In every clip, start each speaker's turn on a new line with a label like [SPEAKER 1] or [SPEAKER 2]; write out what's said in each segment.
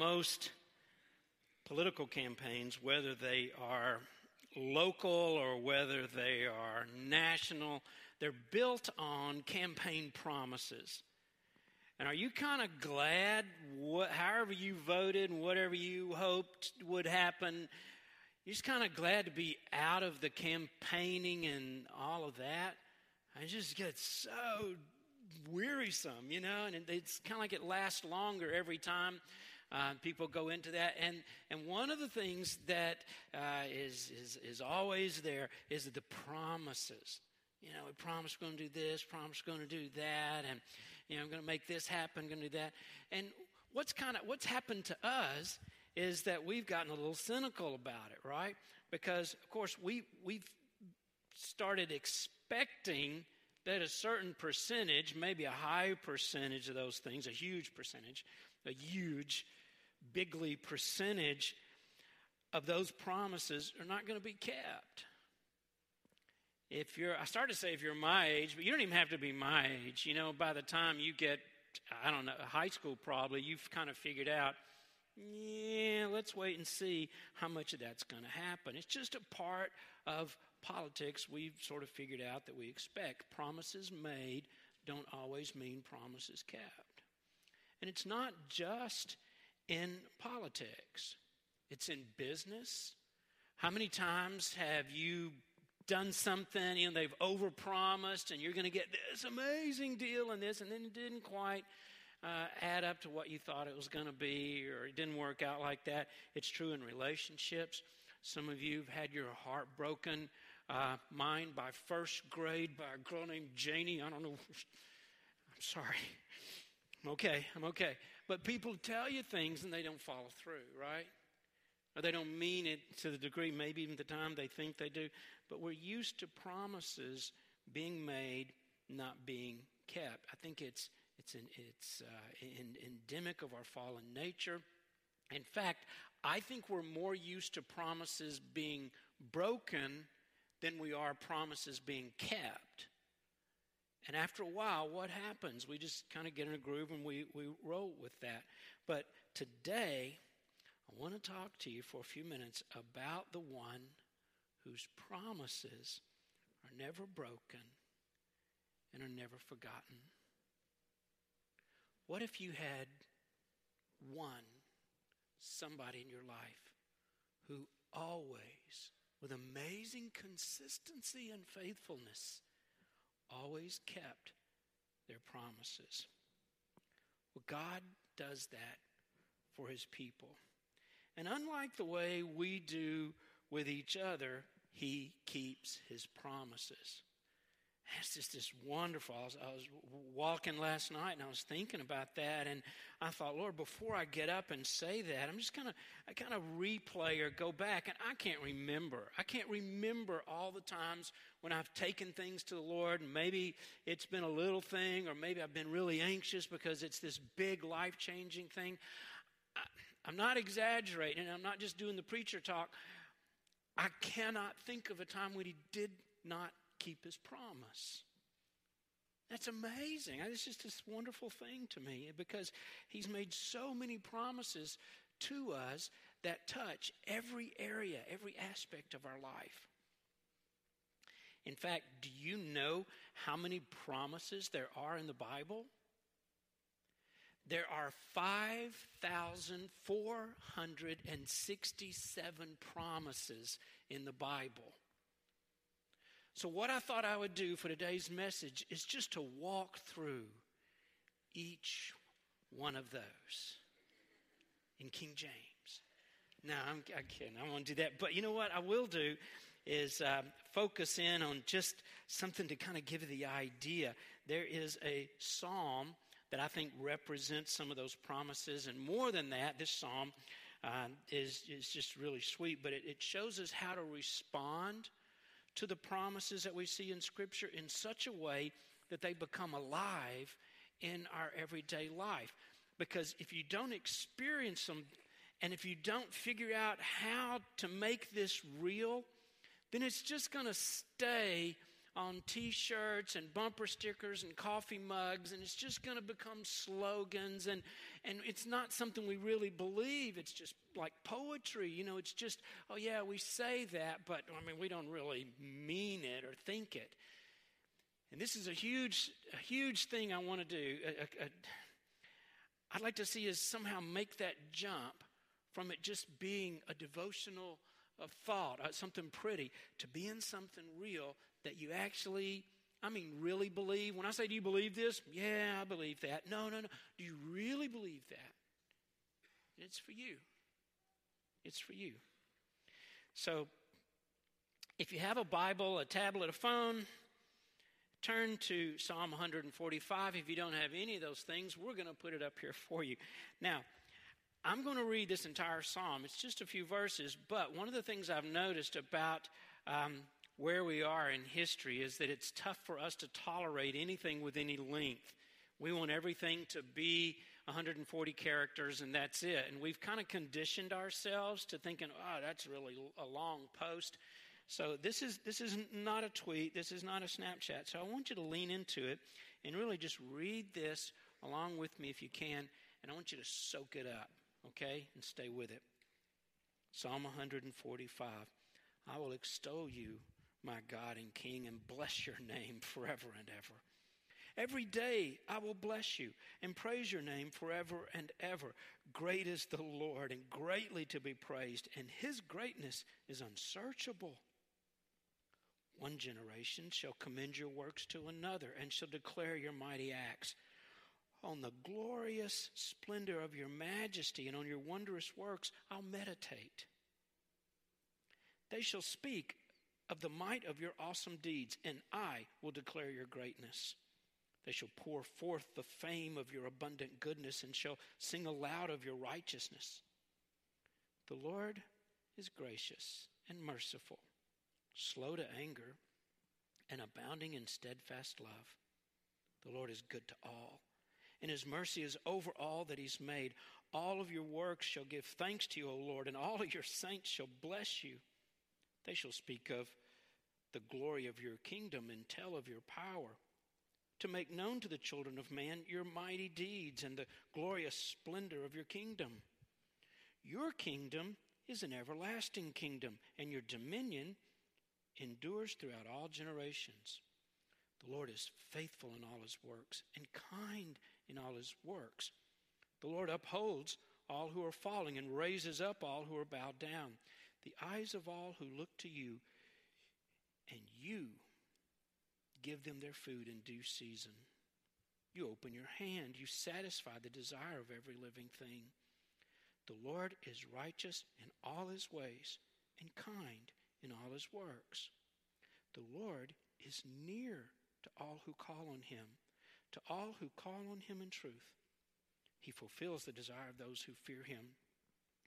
[SPEAKER 1] most political campaigns, whether they are local or whether they are national, they're built on campaign promises. And are you kind of glad, what, however you voted and whatever you hoped would happen, you're just kind of glad to be out of the campaigning and all of that? I just get so wearisome, you know, and it's kind of like it lasts longer every time. Uh, people go into that, and and one of the things that uh, is is is always there is the promises. You know, we promise we're going to do this, promise we're going to do that, and you know, I'm going to make this happen, going to do that. And what's kind of what's happened to us is that we've gotten a little cynical about it, right? Because of course we we've started expecting that a certain percentage, maybe a high percentage of those things, a huge percentage, a huge, bigly percentage of those promises are not going to be kept. If you're, I started to say if you're my age, but you don't even have to be my age. You know, by the time you get, I don't know, high school probably, you've kind of figured out, yeah, let's wait and see how much of that's going to happen. It's just a part of politics, we've sort of figured out that we expect promises made don't always mean promises kept. And it's not just in politics, it's in business. How many times have you done something, know, they've overpromised and you're going to get this amazing deal and this, and then it didn't quite uh, add up to what you thought it was going to be, or it didn't work out like that. It's true in relationships. Some of you have had your heart broken uh, mine by first grade by a girl named Janie. I don't know. I'm sorry. I'm okay. I'm okay. But people tell you things and they don't follow through, right? Or they don't mean it to the degree, maybe even the time they think they do. But we're used to promises being made, not being kept. I think it's it's an, it's uh, endemic of our fallen nature. In fact, I think we're more used to promises being broken than we are promises being kept. And after a while, what happens? We just kind of get in a groove and we, we roll with that. But today, I want to talk to you for a few minutes about the one whose promises are never broken and are never forgotten. What if you had one, somebody in your life, who always with amazing consistency and faithfulness, always kept their promises. Well, God does that for his people. And unlike the way we do with each other, he keeps his promises. It's just this wonderful. I was, I was, walking last night and I was thinking about that, and I thought, Lord, before I get up and say that, I'm just gonna, I kind of replay or go back, and I can't remember. I can't remember all the times when I've taken things to the Lord, and maybe it's been a little thing, or maybe I've been really anxious because it's this big life changing thing. I, I'm not exaggerating. I'm not just doing the preacher talk. I cannot think of a time when He did not keep his promise. That's amazing. It's just this wonderful thing to me because he's made so many promises to us that touch every area, every aspect of our life. In fact, do you know how many promises there are in the Bible? There are 5,467 promises in the Bible. So, what I thought I would do for today's message is just to walk through each one of those in King James. Now, I'm, I'm kidding. I won't do that. But you know what I will do is um, focus in on just something to kind of give you the idea. There is a psalm that I think represents some of those promises. And more than that, this psalm uh, is, is just really sweet, but it, it shows us how to respond to the promises that we see in Scripture in such a way that they become alive in our everyday life. Because if you don't experience them and if you don't figure out how to make this real, then it's just going to stay on t shirts and bumper stickers and coffee mugs, and it's just going to become slogans. And, and it's not something we really believe. It's just like poetry. You know, it's just, oh, yeah, we say that, but I mean, we don't really mean it or think it. And this is a huge, a huge thing I want to do. I'd like to see us somehow make that jump from it just being a devotional thought, uh, something pretty, to being something real that you actually, I mean, really believe. When I say, Do you believe this? Yeah, I believe that. No, no, no. Do you really believe that? It's for you. It's for you. So, if you have a Bible, a tablet, a phone, turn to Psalm 145. If you don't have any of those things, we're going to put it up here for you. Now, I'm going to read this entire psalm. It's just a few verses, but one of the things I've noticed about um, where we are in history is that it's tough for us to tolerate anything with any length. We want everything to be 140 characters and that's it. And we've kind of conditioned ourselves to thinking, oh, that's really a long post. So this is this is not a tweet, this is not a Snapchat. So I want you to lean into it and really just read this along with me if you can, and I want you to soak it up okay? And stay with it. Psalm 145 I will extol you, my God and King, and bless your name forever and ever. Every day I will bless you and praise your name forever and ever. Great is the Lord and greatly to be praised, and his greatness is unsearchable. One generation shall commend your works to another and shall declare your mighty acts on the glorious splendor of your majesty and on your wondrous works, I'll meditate. They shall speak of the might of your awesome deeds, and I will declare your greatness. They shall pour forth the fame of your abundant goodness and shall sing aloud of your righteousness. The Lord is gracious and merciful, slow to anger, and abounding in steadfast love. The Lord is good to all and his mercy is over all that he's made. All of your works shall give thanks to you, O Lord, and all of your saints shall bless you. They shall speak of the glory of your kingdom and tell of your power, to make known to the children of man your mighty deeds and the glorious splendor of your kingdom. Your kingdom is an everlasting kingdom, and your dominion endures throughout all generations. The Lord is faithful in all his works and kind in all his works. The Lord upholds all who are falling and raises up all who are bowed down. The eyes of all who look to you, and you give them their food in due season. You open your hand, you satisfy the desire of every living thing. The Lord is righteous in all his ways and kind in all his works. The Lord is near to all who call on him to all who call on him in truth. He fulfills the desire of those who fear him.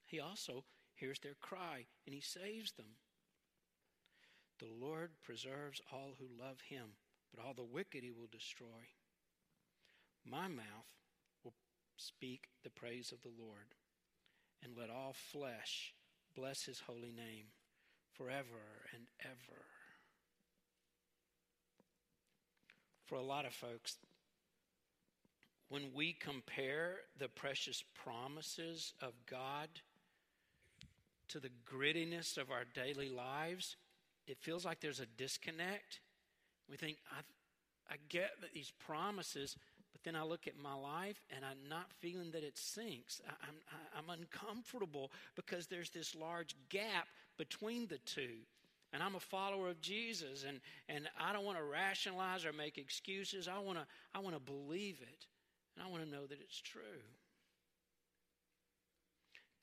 [SPEAKER 1] He also hears their cry and he saves them. The Lord preserves all who love him, but all the wicked he will destroy. My mouth will speak the praise of the Lord, and let all flesh bless his holy name forever and ever. For a lot of folks, when we compare the precious promises of God to the grittiness of our daily lives, it feels like there's a disconnect. We think, I, I get these promises, but then I look at my life and I'm not feeling that it sinks. I, I'm, I, I'm uncomfortable because there's this large gap between the two. And I'm a follower of Jesus, and, and I don't want to rationalize or make excuses. I want to I want to believe it. And I want to know that it's true.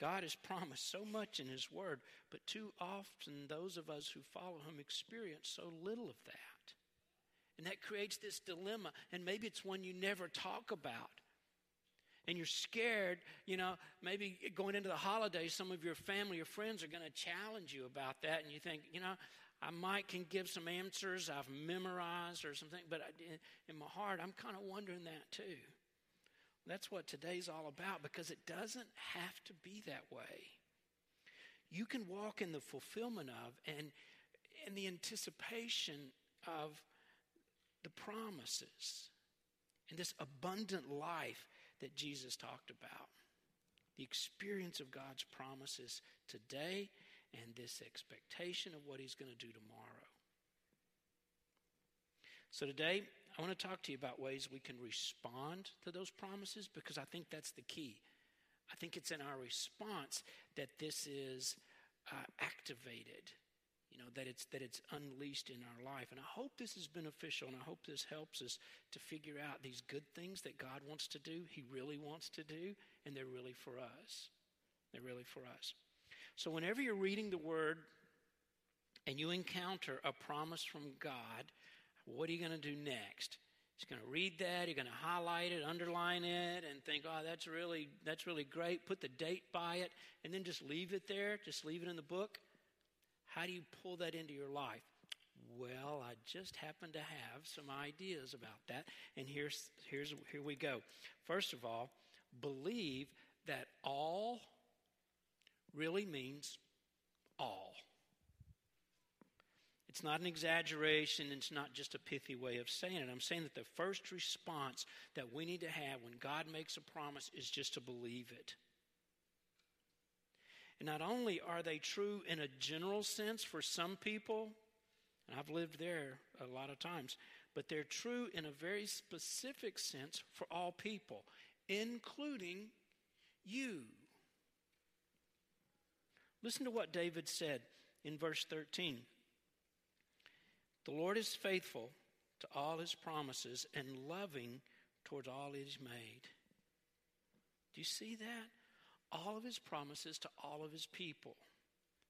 [SPEAKER 1] God has promised so much in His Word, but too often those of us who follow Him experience so little of that. And that creates this dilemma, and maybe it's one you never talk about. And you're scared, you know, maybe going into the holidays, some of your family or friends are going to challenge you about that, and you think, you know, I might can give some answers I've memorized or something, but in my heart, I'm kind of wondering that too. That's what today's all about because it doesn't have to be that way. You can walk in the fulfillment of and in the anticipation of the promises and this abundant life that Jesus talked about. The experience of God's promises today and this expectation of what He's going to do tomorrow. So, today, I want to talk to you about ways we can respond to those promises because I think that's the key. I think it's in our response that this is uh, activated you know that it's that it's unleashed in our life. And i hope this is beneficial and i hope this helps us to figure out these good things that god wants to do he really wants to do and they're really for us. They're really for us. So whenever you're reading the word and you encounter a promise from god what are you going to do next He's going to read that. You're going to highlight it, underline it, and think, "Oh, that's really that's really great." Put the date by it, and then just leave it there. Just leave it in the book. How do you pull that into your life? Well, I just happen to have some ideas about that. And here's, here's, here we go. First of all, believe that all really means all. It's not an exaggeration, it's not just a pithy way of saying it. I'm saying that the first response that we need to have when God makes a promise is just to believe it. And not only are they true in a general sense for some people, and I've lived there a lot of times, but they're true in a very specific sense for all people, including you. Listen to what David said in verse 13 The Lord is faithful to all his promises and loving towards all he's made. Do you see that? all of his promises to all of his people.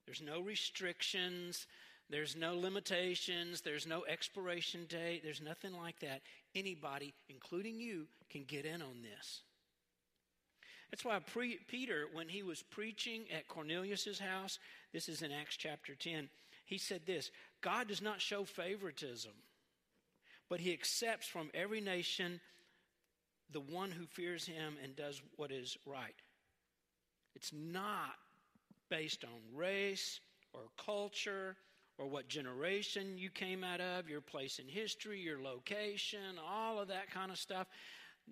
[SPEAKER 1] There's no restrictions, there's no limitations, there's no expiration date, there's nothing like that. Anybody, including you, can get in on this. That's why pre- Peter, when he was preaching at Cornelius' house, this is in Acts chapter 10, he said this God does not show favoritism, but he accepts from every nation the one who fears him and does what is right. It's not based on race or culture or what generation you came out of, your place in history, your location, all of that kind of stuff.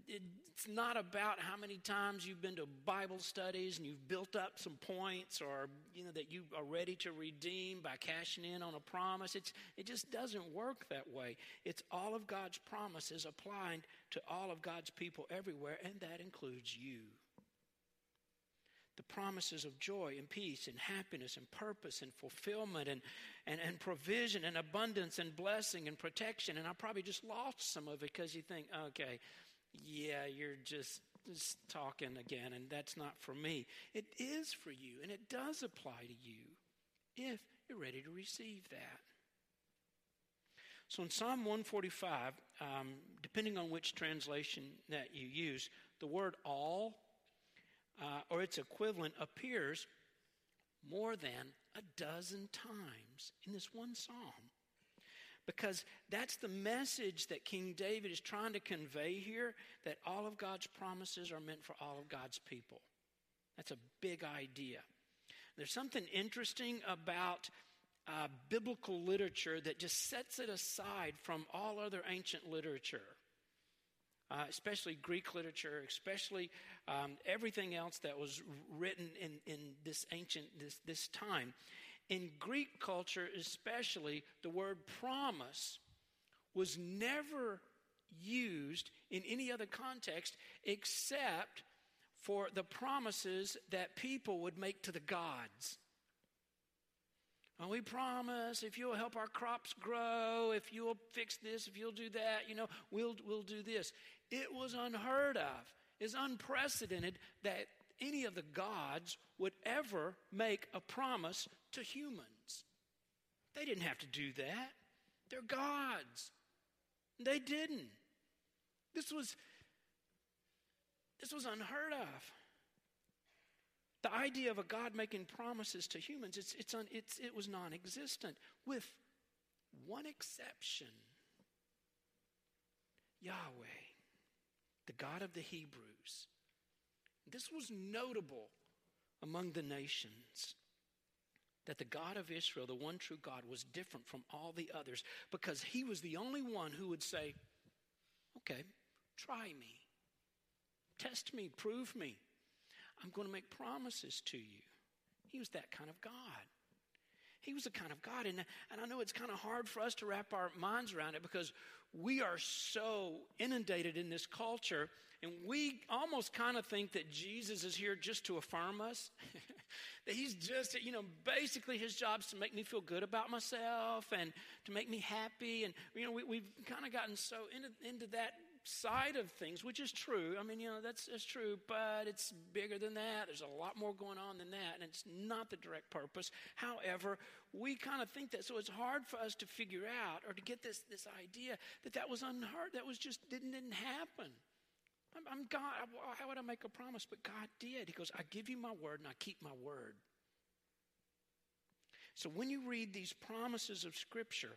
[SPEAKER 1] It's not about how many times you've been to Bible studies and you've built up some points or you know that you are ready to redeem by cashing in on a promise. It's, it just doesn't work that way. It's all of God's promises applied to all of God's people everywhere, and that includes you the promises of joy and peace and happiness and purpose and fulfillment and, and, and provision and abundance and blessing and protection. And I probably just lost some of it because you think, okay, yeah, you're just, just talking again, and that's not for me. It is for you, and it does apply to you if you're ready to receive that. So in Psalm 145, um, depending on which translation that you use, the word all uh, or its equivalent appears more than a dozen times in this one psalm. Because that's the message that King David is trying to convey here that all of God's promises are meant for all of God's people. That's a big idea. There's something interesting about uh, biblical literature that just sets it aside from all other ancient literature uh, especially Greek literature, especially um, everything else that was written in, in this ancient this, this time. In Greek culture, especially, the word promise was never used in any other context except for the promises that people would make to the gods. Well, we promise if you'll help our crops grow, if you'll fix this, if you'll do that, you know, we'll, we'll do this. It was unheard of, it's unprecedented that any of the gods would ever make a promise to humans. They didn't have to do that. They're gods. They didn't. This was this was unheard of. The idea of a God making promises to humans, it's, it's, un, it's, it was non existent, with one exception Yahweh the God of the Hebrews. This was notable among the nations. that the God of Israel, the one true God, was different from all the others because he was the only one who would say, Okay, try me, test me, prove me. I'm going to make promises to you. He was that kind of God. He was the kind of God. And, and I know it's kind of hard for us to wrap our minds around it because we are so inundated in this culture and we almost kind of think that Jesus is here just to affirm us. that he's just, you know, basically his job is to make me feel good about myself and to make me happy. And, you know, we, have kind of gotten so into, into that side of things, which is true. I mean, you know, that's, that's true, but it's bigger than that. There's a lot more going on than that, and it's not the direct purpose. However, we kind of think that, so it's hard for us to figure out or to get this, this idea that that was unheard, that was just didn't, didn't happen. I'm, I'm God. How would I make a promise? But God did. He goes, I give you my word and I keep my word. So when you read these promises of Scripture,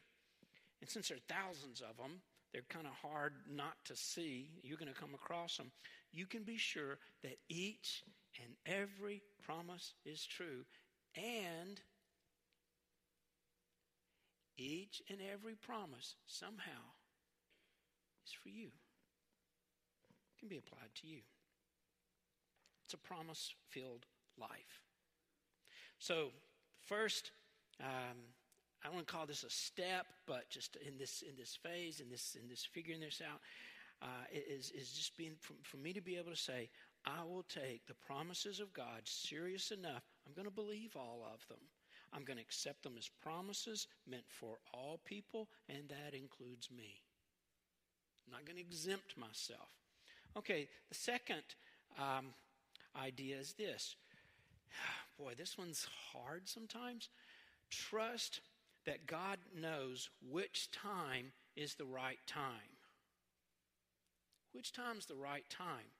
[SPEAKER 1] and since there are thousands of them, they're kind of hard not to see. You're going to come across them. You can be sure that each and every promise is true. And each and every promise somehow is for you. Can be applied to you. It's a promise filled life. So, first, um, I don't want to call this a step, but just in this in this phase, in this in this figuring this out, uh, is is just being for, for me to be able to say, I will take the promises of God serious enough. I'm going to believe all of them. I'm going to accept them as promises meant for all people, and that includes me. I'm not going to exempt myself. Okay, the second um, idea is this. Boy, this one's hard sometimes. Trust that God knows which time is the right time. Which time's the right time?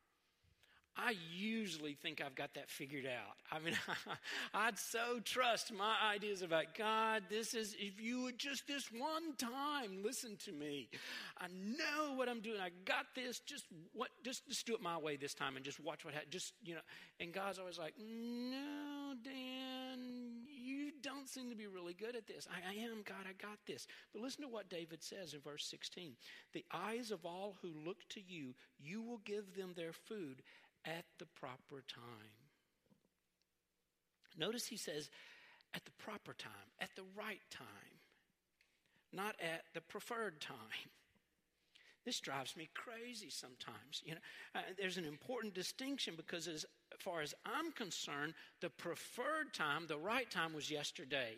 [SPEAKER 1] I usually think I've got that figured out. I mean, I'd so trust my ideas about God. This is, if you would just this one time listen to me, I know what I'm doing. I got this. Just what, just, just do it my way this time and just watch what happens. Just, you know, and God's always like, no, Dan, you don't seem to be really good at this. I, I am, God, I got this. But listen to what David says in verse 16 The eyes of all who look to you, you will give them their food at the proper time. Notice he says, at the proper time, at the right time, not at the preferred time. This drives me crazy sometimes. You know, uh, there's an important distinction because, as far as I'm concerned, the preferred time, the right time, was yesterday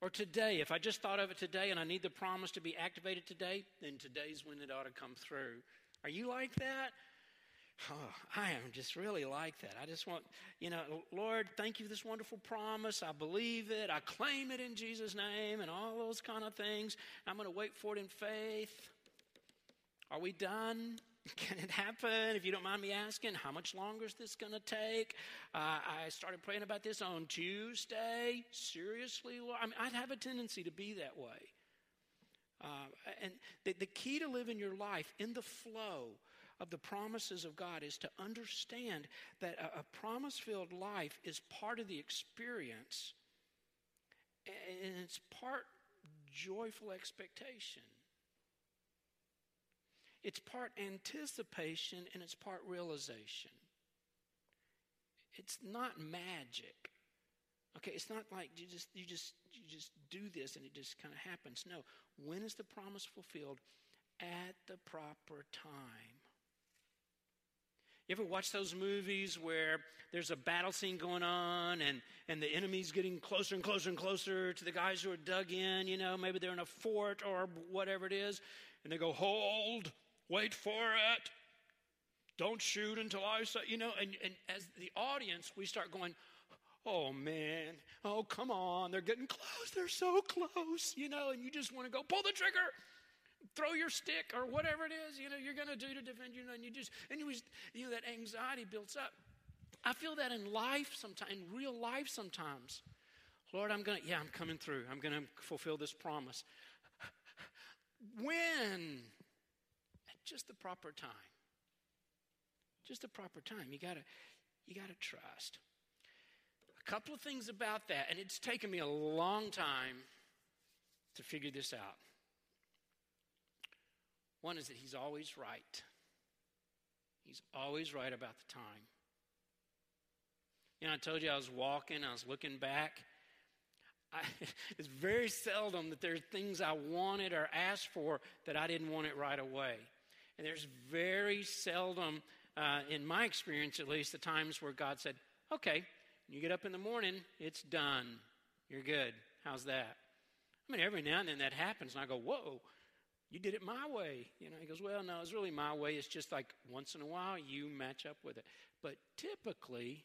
[SPEAKER 1] or today. If I just thought of it today and I need the promise to be activated today, then today's when it ought to come through. Are you like that? Oh, I am just really like that. I just want, you know, Lord, thank you for this wonderful promise. I believe it. I claim it in Jesus' name and all those kind of things. I'm going to wait for it in faith. Are we done? Can it happen? If you don't mind me asking, how much longer is this going to take? Uh, I started praying about this on Tuesday. Seriously, Lord? I mean, I'd have a tendency to be that way. Uh, and the, the key to living your life in the flow of the promises of God is to understand that a, a promise filled life is part of the experience and it's part joyful expectation. It's part anticipation and it's part realization. It's not magic. Okay, it's not like you just you just you just do this and it just kind of happens. No. When is the promise fulfilled? At the proper time. You ever watch those movies where there's a battle scene going on and, and the enemy's getting closer and closer and closer to the guys who are dug in? You know, maybe they're in a fort or whatever it is, and they go, Hold, wait for it, don't shoot until I say, you know, and, and as the audience, we start going, Oh man, oh come on, they're getting close, they're so close, you know, and you just want to go, Pull the trigger throw your stick or whatever it is, you know, you're going to do to defend, you know, and you just, anyways, you know, that anxiety builds up. I feel that in life sometimes, in real life sometimes. Lord, I'm going to, yeah, I'm coming through. I'm going to fulfill this promise. When? At just the proper time. Just the proper time. You got to, you got to trust. A couple of things about that, and it's taken me a long time to figure this out. One is that he's always right. He's always right about the time. You know, I told you I was walking, I was looking back. I, it's very seldom that there's things I wanted or asked for that I didn't want it right away. And there's very seldom, uh, in my experience at least, the times where God said, okay, you get up in the morning, it's done. You're good. How's that? I mean, every now and then that happens, and I go, whoa, you did it my way. You know, he goes, well, no, it's really my way. It's just like once in a while you match up with it. But typically,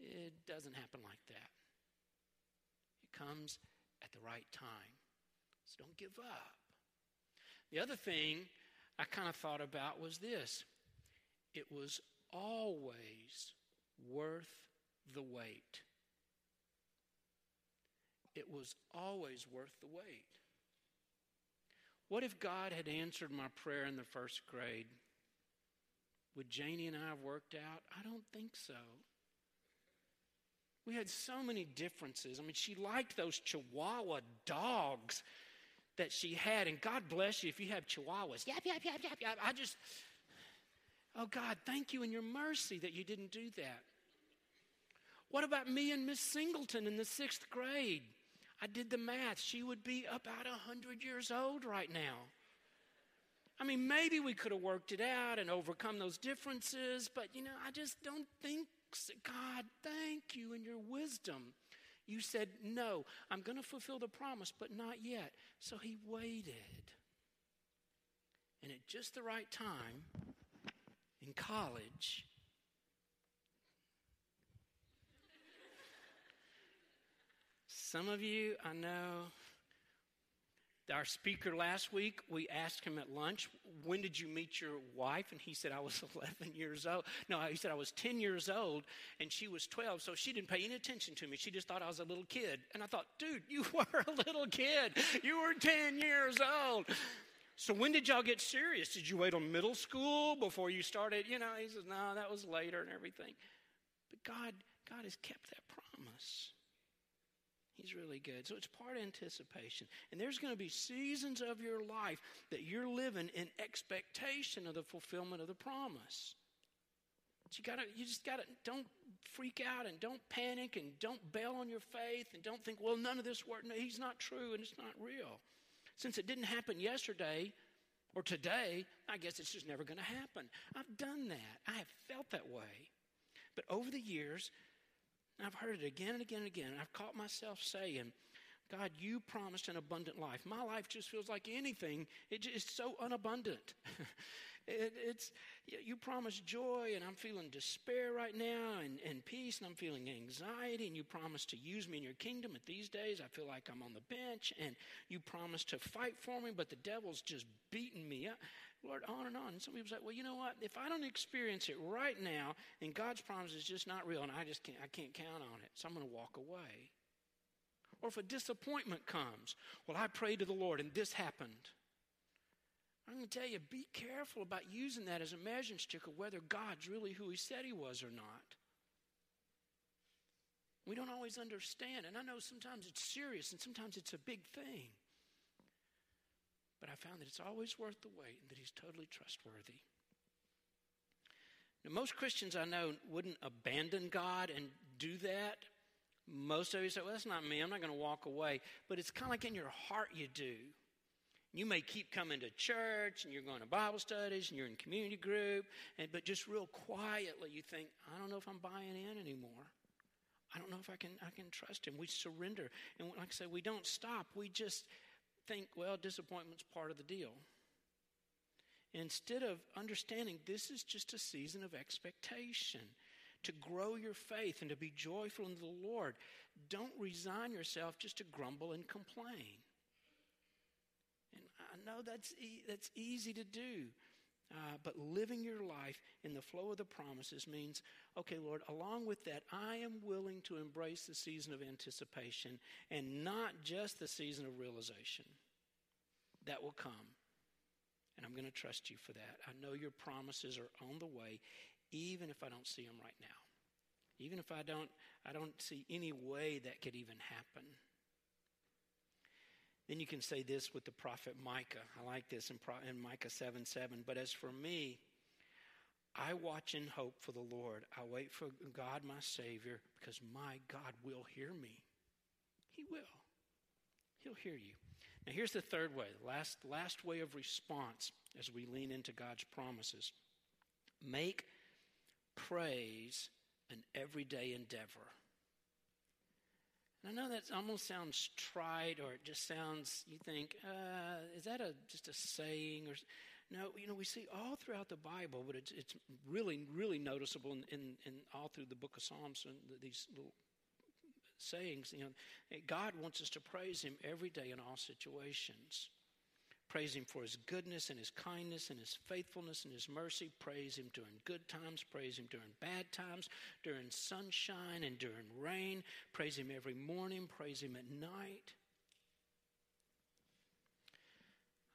[SPEAKER 1] it doesn't happen like that. It comes at the right time. So don't give up. The other thing I kind of thought about was this it was always worth the wait. It was always worth the wait. What if God had answered my prayer in the first grade? Would Janie and I have worked out? I don't think so. We had so many differences. I mean, she liked those Chihuahua dogs that she had, and God bless you if you have Chihuahuas. Yap, yap, yap, yap, yap. I just, oh God, thank you in your mercy that you didn't do that. What about me and Miss Singleton in the sixth grade? I did the math. She would be about 100 years old right now. I mean, maybe we could have worked it out and overcome those differences, but you know, I just don't think. God, thank you in your wisdom. You said, No, I'm going to fulfill the promise, but not yet. So he waited. And at just the right time, in college, Some of you, I know, our speaker last week, we asked him at lunch, When did you meet your wife? And he said, I was 11 years old. No, he said, I was 10 years old and she was 12. So she didn't pay any attention to me. She just thought I was a little kid. And I thought, Dude, you were a little kid. You were 10 years old. So when did y'all get serious? Did you wait on middle school before you started? You know, he says, No, that was later and everything. But God, God has kept that promise. He's really good. So it's part anticipation. And there's going to be seasons of your life that you're living in expectation of the fulfillment of the promise. But you gotta you just gotta don't freak out and don't panic and don't bail on your faith and don't think, well, none of this worked. No, he's not true and it's not real. Since it didn't happen yesterday or today, I guess it's just never going to happen. I've done that. I have felt that way. But over the years, I've heard it again and again and again. And I've caught myself saying, God, you promised an abundant life. My life just feels like anything. It is so unabundant. it, it's you promised joy, and I'm feeling despair right now, and, and peace, and I'm feeling anxiety. And you promised to use me in your kingdom. At these days, I feel like I'm on the bench, and you promised to fight for me, but the devil's just beating me up. Lord, on and on. And some people say, well, you know what? If I don't experience it right now, and God's promise is just not real, and I just can't, I can't count on it, so I'm going to walk away. Or if a disappointment comes, well, I prayed to the Lord, and this happened. I'm going to tell you, be careful about using that as a measuring stick of whether God's really who He said He was or not. We don't always understand, and I know sometimes it's serious and sometimes it's a big thing. But I found that it's always worth the wait and that he's totally trustworthy. Now, most Christians I know wouldn't abandon God and do that. Most of you say, well, that's not me. I'm not going to walk away. But it's kind of like in your heart you do. You may keep coming to church and you're going to Bible studies and you're in community group, and, but just real quietly you think, I don't know if I'm buying in anymore. I don't know if I can, I can trust him. We surrender. And like I said, we don't stop. We just think, well, disappointment's part of the deal. Instead of understanding this is just a season of expectation to grow your faith and to be joyful in the Lord, don't resign yourself just to grumble and complain. And I know that's, e- that's easy to do. Uh, but living your life in the flow of the promises means, okay, Lord, along with that, I am willing to embrace the season of anticipation and not just the season of realization. That will come. And I'm going to trust you for that. I know your promises are on the way, even if I don't see them right now. even if I don't, I don't see any way that could even happen. Then you can say this with the prophet Micah. I like this in, in Micah 7 7. But as for me, I watch in hope for the Lord. I wait for God, my Savior, because my God will hear me. He will. He'll hear you. Now, here's the third way, last, last way of response as we lean into God's promises. Make praise an everyday endeavor. And I know that almost sounds trite, or it just sounds. You think, uh, is that a just a saying? Or no, you know, we see all throughout the Bible, but it's it's really really noticeable in in, in all through the Book of Psalms and these little sayings. You know, God wants us to praise Him every day in all situations. Praise Him for His goodness and His kindness and His faithfulness and His mercy. Praise Him during good times. Praise Him during bad times, during sunshine and during rain. Praise Him every morning. Praise Him at night.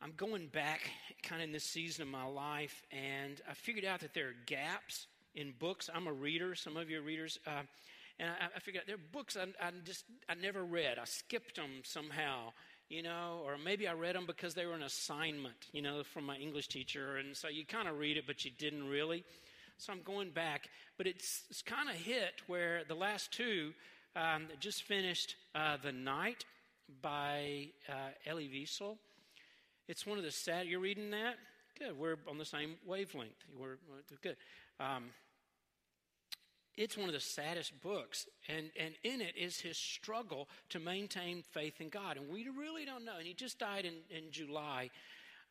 [SPEAKER 1] I'm going back kind of in this season of my life, and I figured out that there are gaps in books. I'm a reader. Some of you are readers. Uh, and I, I, figured out there are books I, I just I never read. I skipped them somehow you know, or maybe I read them because they were an assignment, you know, from my English teacher. And so you kind of read it, but you didn't really. So I'm going back. But it's, it's kind of hit where the last two um, just finished uh, The Night by uh, Elie Wiesel. It's one of the sad, you're reading that? Good. We're on the same wavelength. We're, we're good. Um, it's one of the saddest books. And, and in it is his struggle to maintain faith in God. And we really don't know. And he just died in, in July.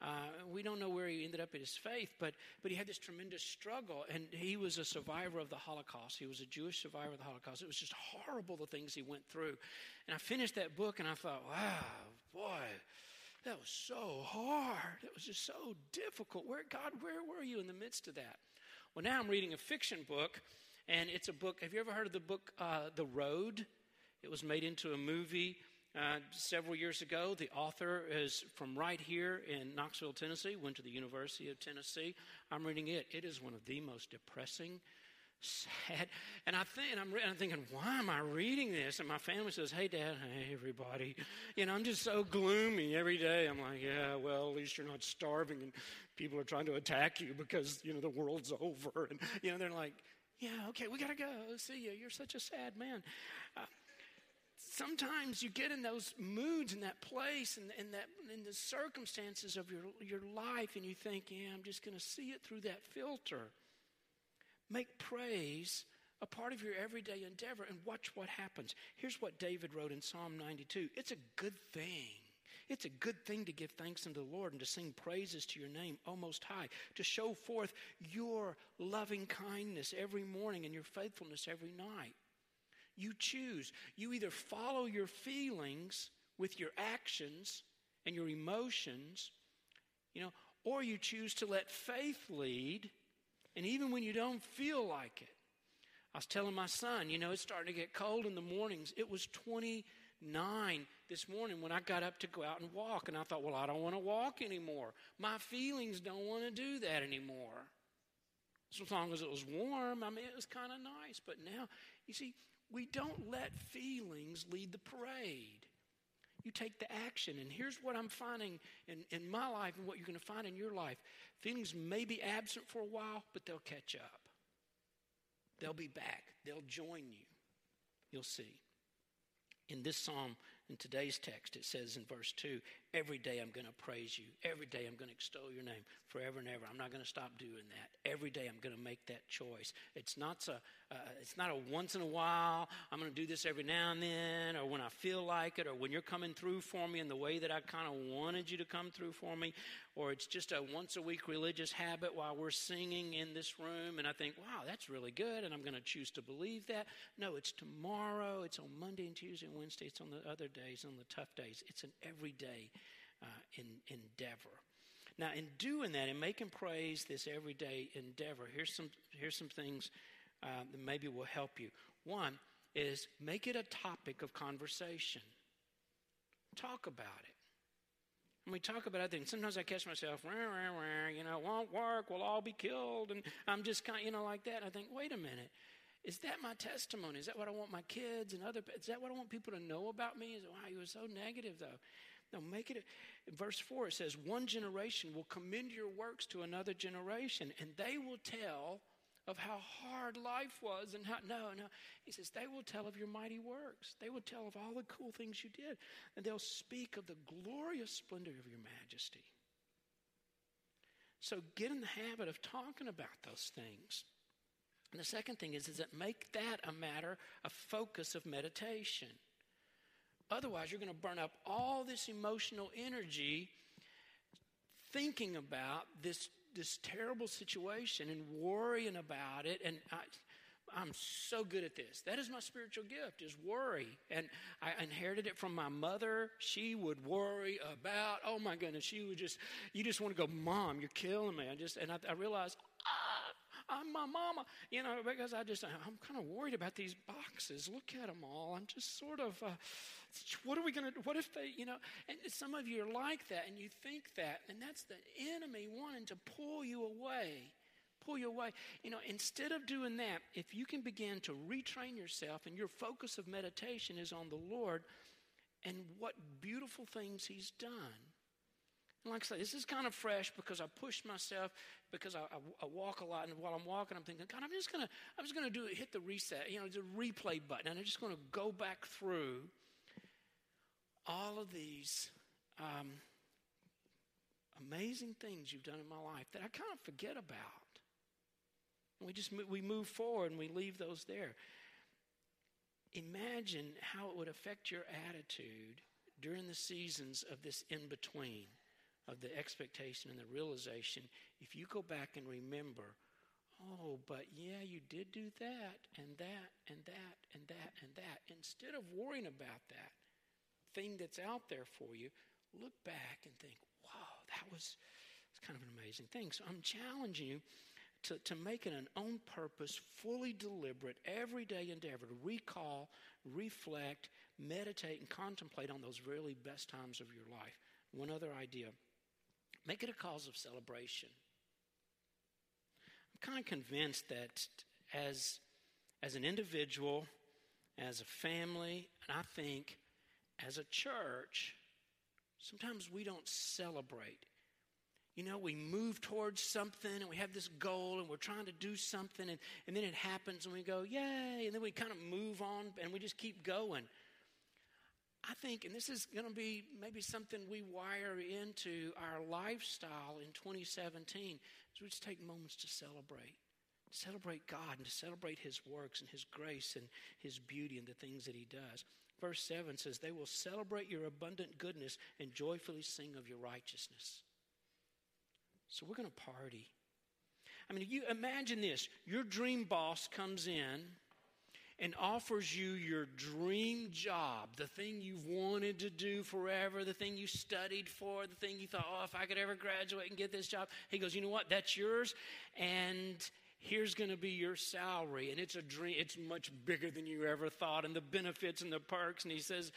[SPEAKER 1] Uh, we don't know where he ended up in his faith, but, but he had this tremendous struggle. And he was a survivor of the Holocaust. He was a Jewish survivor of the Holocaust. It was just horrible the things he went through. And I finished that book and I thought, wow, boy, that was so hard. It was just so difficult. Where, God, where were you in the midst of that? Well, now I'm reading a fiction book and it's a book. Have you ever heard of the book uh, The Road? It was made into a movie uh, several years ago. The author is from right here in Knoxville, Tennessee, went to the University of Tennessee. I'm reading it. It is one of the most depressing, sad. And I think, and I'm, I'm thinking, why am I reading this? And my family says, hey, Dad, hey, everybody. You know, I'm just so gloomy every day. I'm like, yeah, well, at least you're not starving and people are trying to attack you because, you know, the world's over. And, you know, they're like, yeah, okay, we got to go. See you. You're such a sad man. Uh, sometimes you get in those moods in that place and in, that in the circumstances of your, your life and you think, yeah, I'm just going to see it through that filter. Make praise a part of your everyday endeavor and watch what happens. Here's what David wrote in Psalm 92 It's a good thing it's a good thing to give thanks unto the Lord and to sing praises to your name, O Most High, to show forth your loving kindness every morning and your faithfulness every night. You choose. You either follow your feelings with your actions and your emotions, you know, or you choose to let faith lead, and even when you don't feel like it. I was telling my son, you know, it's starting to get cold in the mornings. It was 20 nine this morning when I got up to go out and walk. And I thought, well, I don't want to walk anymore. My feelings don't want to do that anymore. So long as it was warm, I mean, it was kind of nice. But now, you see, we don't let feelings lead the parade. You take the action. And here's what I'm finding in, in my life and what you're going to find in your life feelings may be absent for a while, but they'll catch up. They'll be back, they'll join you. You'll see. In this psalm, in today's text, it says in verse 2 Every day I'm going to praise you. Every day I'm going to extol your name forever and ever. I'm not going to stop doing that. Every day I'm going to make that choice. It's not, a, uh, it's not a once in a while, I'm going to do this every now and then, or when I feel like it, or when you're coming through for me in the way that I kind of wanted you to come through for me, or it's just a once a week religious habit while we're singing in this room, and I think, wow, that's really good, and I'm going to choose to believe that. No, it's tomorrow, it's on Monday and Tuesday and Wednesday, it's on the other days, on the tough days. It's an everyday uh, in, endeavor. Now, in doing that, in making praise this everyday endeavor, here's some, here's some things uh, that maybe will help you. One is make it a topic of conversation. Talk about it. When we talk about other things, sometimes I catch myself, rah, rah, rah, you know, won't work, we'll all be killed. And I'm just kind of, you know, like that. I think, wait a minute. Is that my testimony? Is that what I want my kids and other? Is that what I want people to know about me? Is wow, he was so negative though. No, make it. verse four it says, "One generation will commend your works to another generation, and they will tell of how hard life was and how no no. He says they will tell of your mighty works. They will tell of all the cool things you did and they'll speak of the glorious splendor of your majesty. So get in the habit of talking about those things. And the second thing is is that make that a matter a focus of meditation otherwise you're going to burn up all this emotional energy thinking about this this terrible situation and worrying about it. And I, I'm so good at this. That is my spiritual gift is worry. And I inherited it from my mother. She would worry about, oh my goodness, she would just, you just want to go, Mom, you're killing me. I just, and I, I realized, I'm my mama, you know, because I just, I'm kind of worried about these boxes. Look at them all. I'm just sort of, uh, what are we going to, do what if they, you know, and some of you are like that and you think that, and that's the enemy wanting to pull you away. Pull you away. You know, instead of doing that, if you can begin to retrain yourself and your focus of meditation is on the Lord and what beautiful things He's done. Like I say, this is kind of fresh because I push myself because I, I, I, walk a lot, and while I'm walking, I'm thinking, God, I'm just gonna, I'm just gonna do it, hit the reset, you know, the replay button, and I'm just gonna go back through all of these um, amazing things you've done in my life that I kind of forget about. And we just we move forward and we leave those there. Imagine how it would affect your attitude during the seasons of this in between, of the expectation and the realization, if you go back and remember, oh, but yeah, you did do that and that and that and that and that, instead of worrying about that, thing that's out there for you, look back and think, wow, that was it's kind of an amazing thing. So I'm challenging you to, to make it an own purpose, fully deliberate, everyday endeavor to recall, reflect, meditate, and contemplate on those really best times of your life. One other idea make it a cause of celebration. I'm kind of convinced that as, as an individual, as a family, and I think as a church, sometimes we don't celebrate. You know, we move towards something and we have this goal and we're trying to do something and, and then it happens and we go, yay, and then we kind of move on and we just keep going. I think, and this is going to be maybe something we wire into our lifestyle in 2017, is we just take moments to celebrate. To celebrate God and to celebrate His works and His grace and His beauty and the things that He does. Verse 7 says, They will celebrate your abundant goodness and joyfully sing of your righteousness. So we're going to party. I mean, you imagine this your dream boss comes in and offers you your dream job, the thing you've wanted to do forever, the thing you studied for, the thing you thought, oh, if I could ever graduate and get this job. He goes, you know what? That's yours. And here's going to be your salary. And it's a dream it's much bigger than you ever thought. And the benefits and the perks. And he says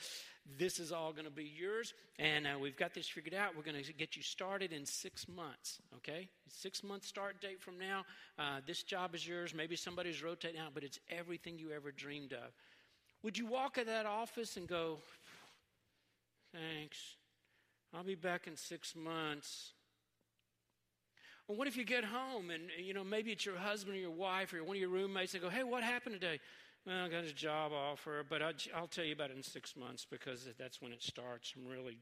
[SPEAKER 1] this is all going to be yours. And uh, we've got this figured out. We're going to get you started in six months okay? Six month start date from now uh, this job is yours. Maybe somebody's rotating out but it's everything you ever dreamed of. Would you walk in that office and go thanks. I'll be back in six months well, what if you get home and, you know, maybe it's your husband or your wife or one of your roommates and go, hey, what happened today? Well, I got a job offer, but I'll, I'll tell you about it in six months because that's when it starts. I'm really,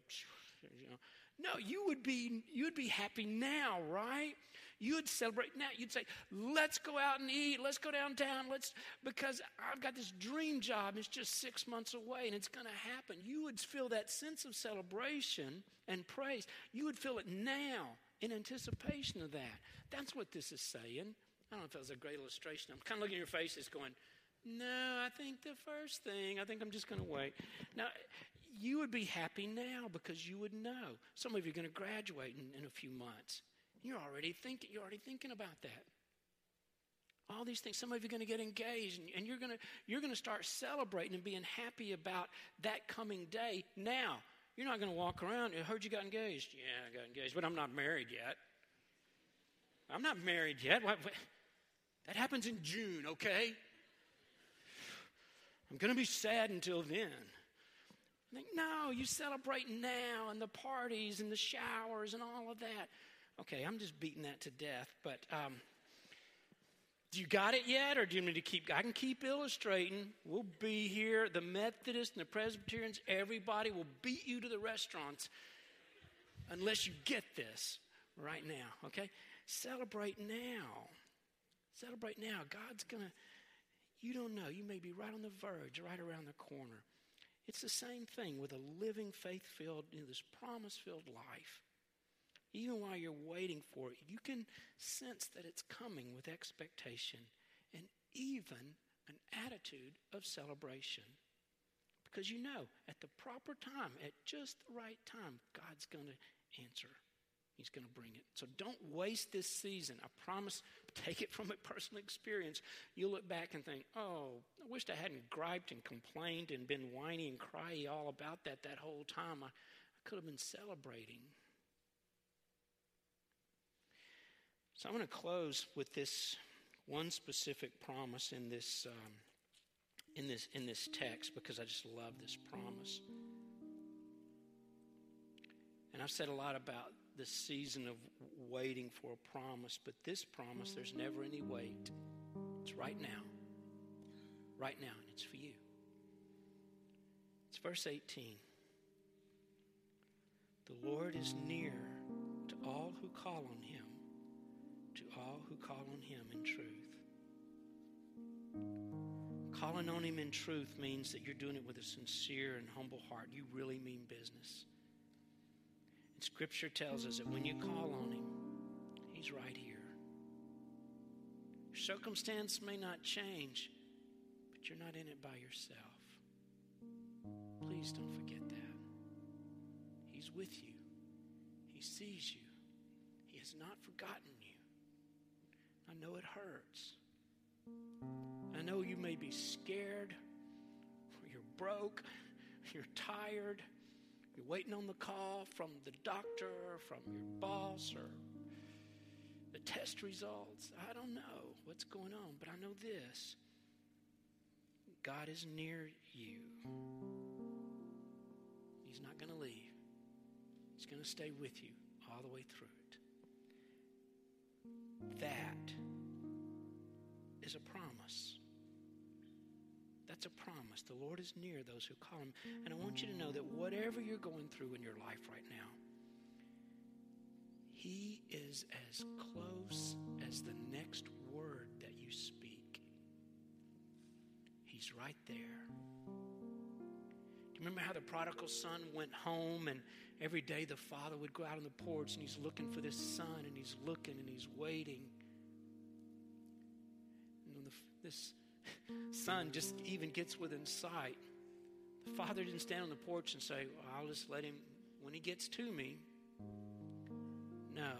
[SPEAKER 1] you know. No, you would be you'd be happy now, right? You'd celebrate now. You'd say, "Let's go out and eat. Let's go downtown. Let's because I've got this dream job. It's just six months away, and it's going to happen." You would feel that sense of celebration and praise. You would feel it now in anticipation of that. That's what this is saying. I don't know if that was a great illustration. I'm kind of looking at your faces going, no, I think the first thing, I think I'm just going to wait. Now, you would be happy now because you would know. Some of you are going to graduate in, in a few months. You're already thinking, you're already thinking about that. All these things. Some of you are going to get engaged and, and you're going you're going to start celebrating and being happy about that coming day now. You're not going to walk around. I heard you got engaged. Yeah, I got engaged, but I'm not married yet. I'm not married yet. That happens in June, okay? I'm going to be sad until then. I think, no, you celebrate now and the parties and the showers and all of that. Okay, I'm just beating that to death, but um, do you got it yet, or do you need to keep? I can keep illustrating. We'll be here. The Methodists and the Presbyterians, everybody will beat you to the restaurants unless you get this right now. Okay, celebrate now. Celebrate now. God's gonna. You don't know. You may be right on the verge, right around the corner. It's the same thing with a living, faith filled, you know, this promise filled life. Even while you're waiting for it, you can sense that it's coming with expectation and even an attitude of celebration. Because you know, at the proper time, at just the right time, God's going to answer. He's going to bring it. So don't waste this season. I promise, take it from a personal experience. You'll look back and think, oh, I wished I hadn't griped and complained and been whiny and cryy all about that that whole time. I, I could have been celebrating. So I'm going to close with this one specific promise in this, um, in this, in this text because I just love this promise. And I've said a lot about the season of waiting for a promise, but this promise, there's never any wait. It's right now. Right now, and it's for you. It's verse 18. The Lord is near to all who call on him, all who call on him in truth. Calling on him in truth means that you're doing it with a sincere and humble heart. You really mean business. And Scripture tells us that when you call on Him, He's right here. Your circumstance may not change, but you're not in it by yourself. Please don't forget that. He's with you, He sees you, He has not forgotten you. I know it hurts. I know you may be scared, or you're broke, you're tired you're waiting on the call from the doctor, from your boss, or the test results. I don't know what's going on, but I know this God is near you. He's not going to leave, He's going to stay with you all the way through. That is a promise. That's a promise. The Lord is near those who call him. And I want you to know that whatever you're going through in your life right now, he is as close as the next word that you speak. He's right there. You remember how the prodigal son went home and every day the father would go out on the porch and he's looking for this son and he's looking and he's waiting. And the, this son just even gets within sight, the father didn't stand on the porch and say, well, I'll just let him when he gets to me. No.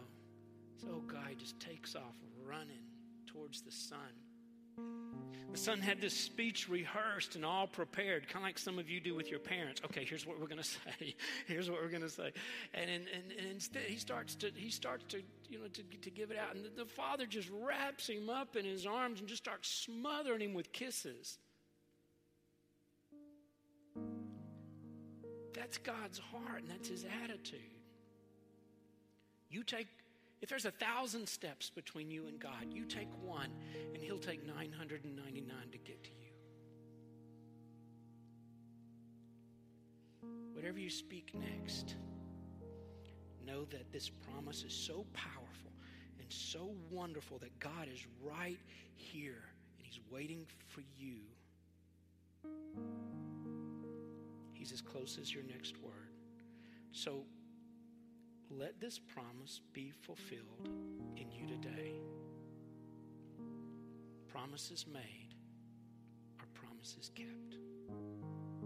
[SPEAKER 1] This old guy just takes off running towards the son. The son had this speech rehearsed and all prepared, kind of like some of you do with your parents. Okay, here's what we're going to say. Here's what we're going to say. And, and, and, instead, he starts to, he starts to, you know, to, to give it out. And the, the father just wraps him up in his arms and just starts smothering him with kisses. That's God's heart and that's his attitude. You take if there's a thousand steps between you and God, you take one, and He'll take 999 to get to you. Whatever you speak next, know that this promise is so powerful and so wonderful that God is right here and He's waiting for you. He's as close as your next word. So let this promise be fulfilled in you today. Promises made are promises kept.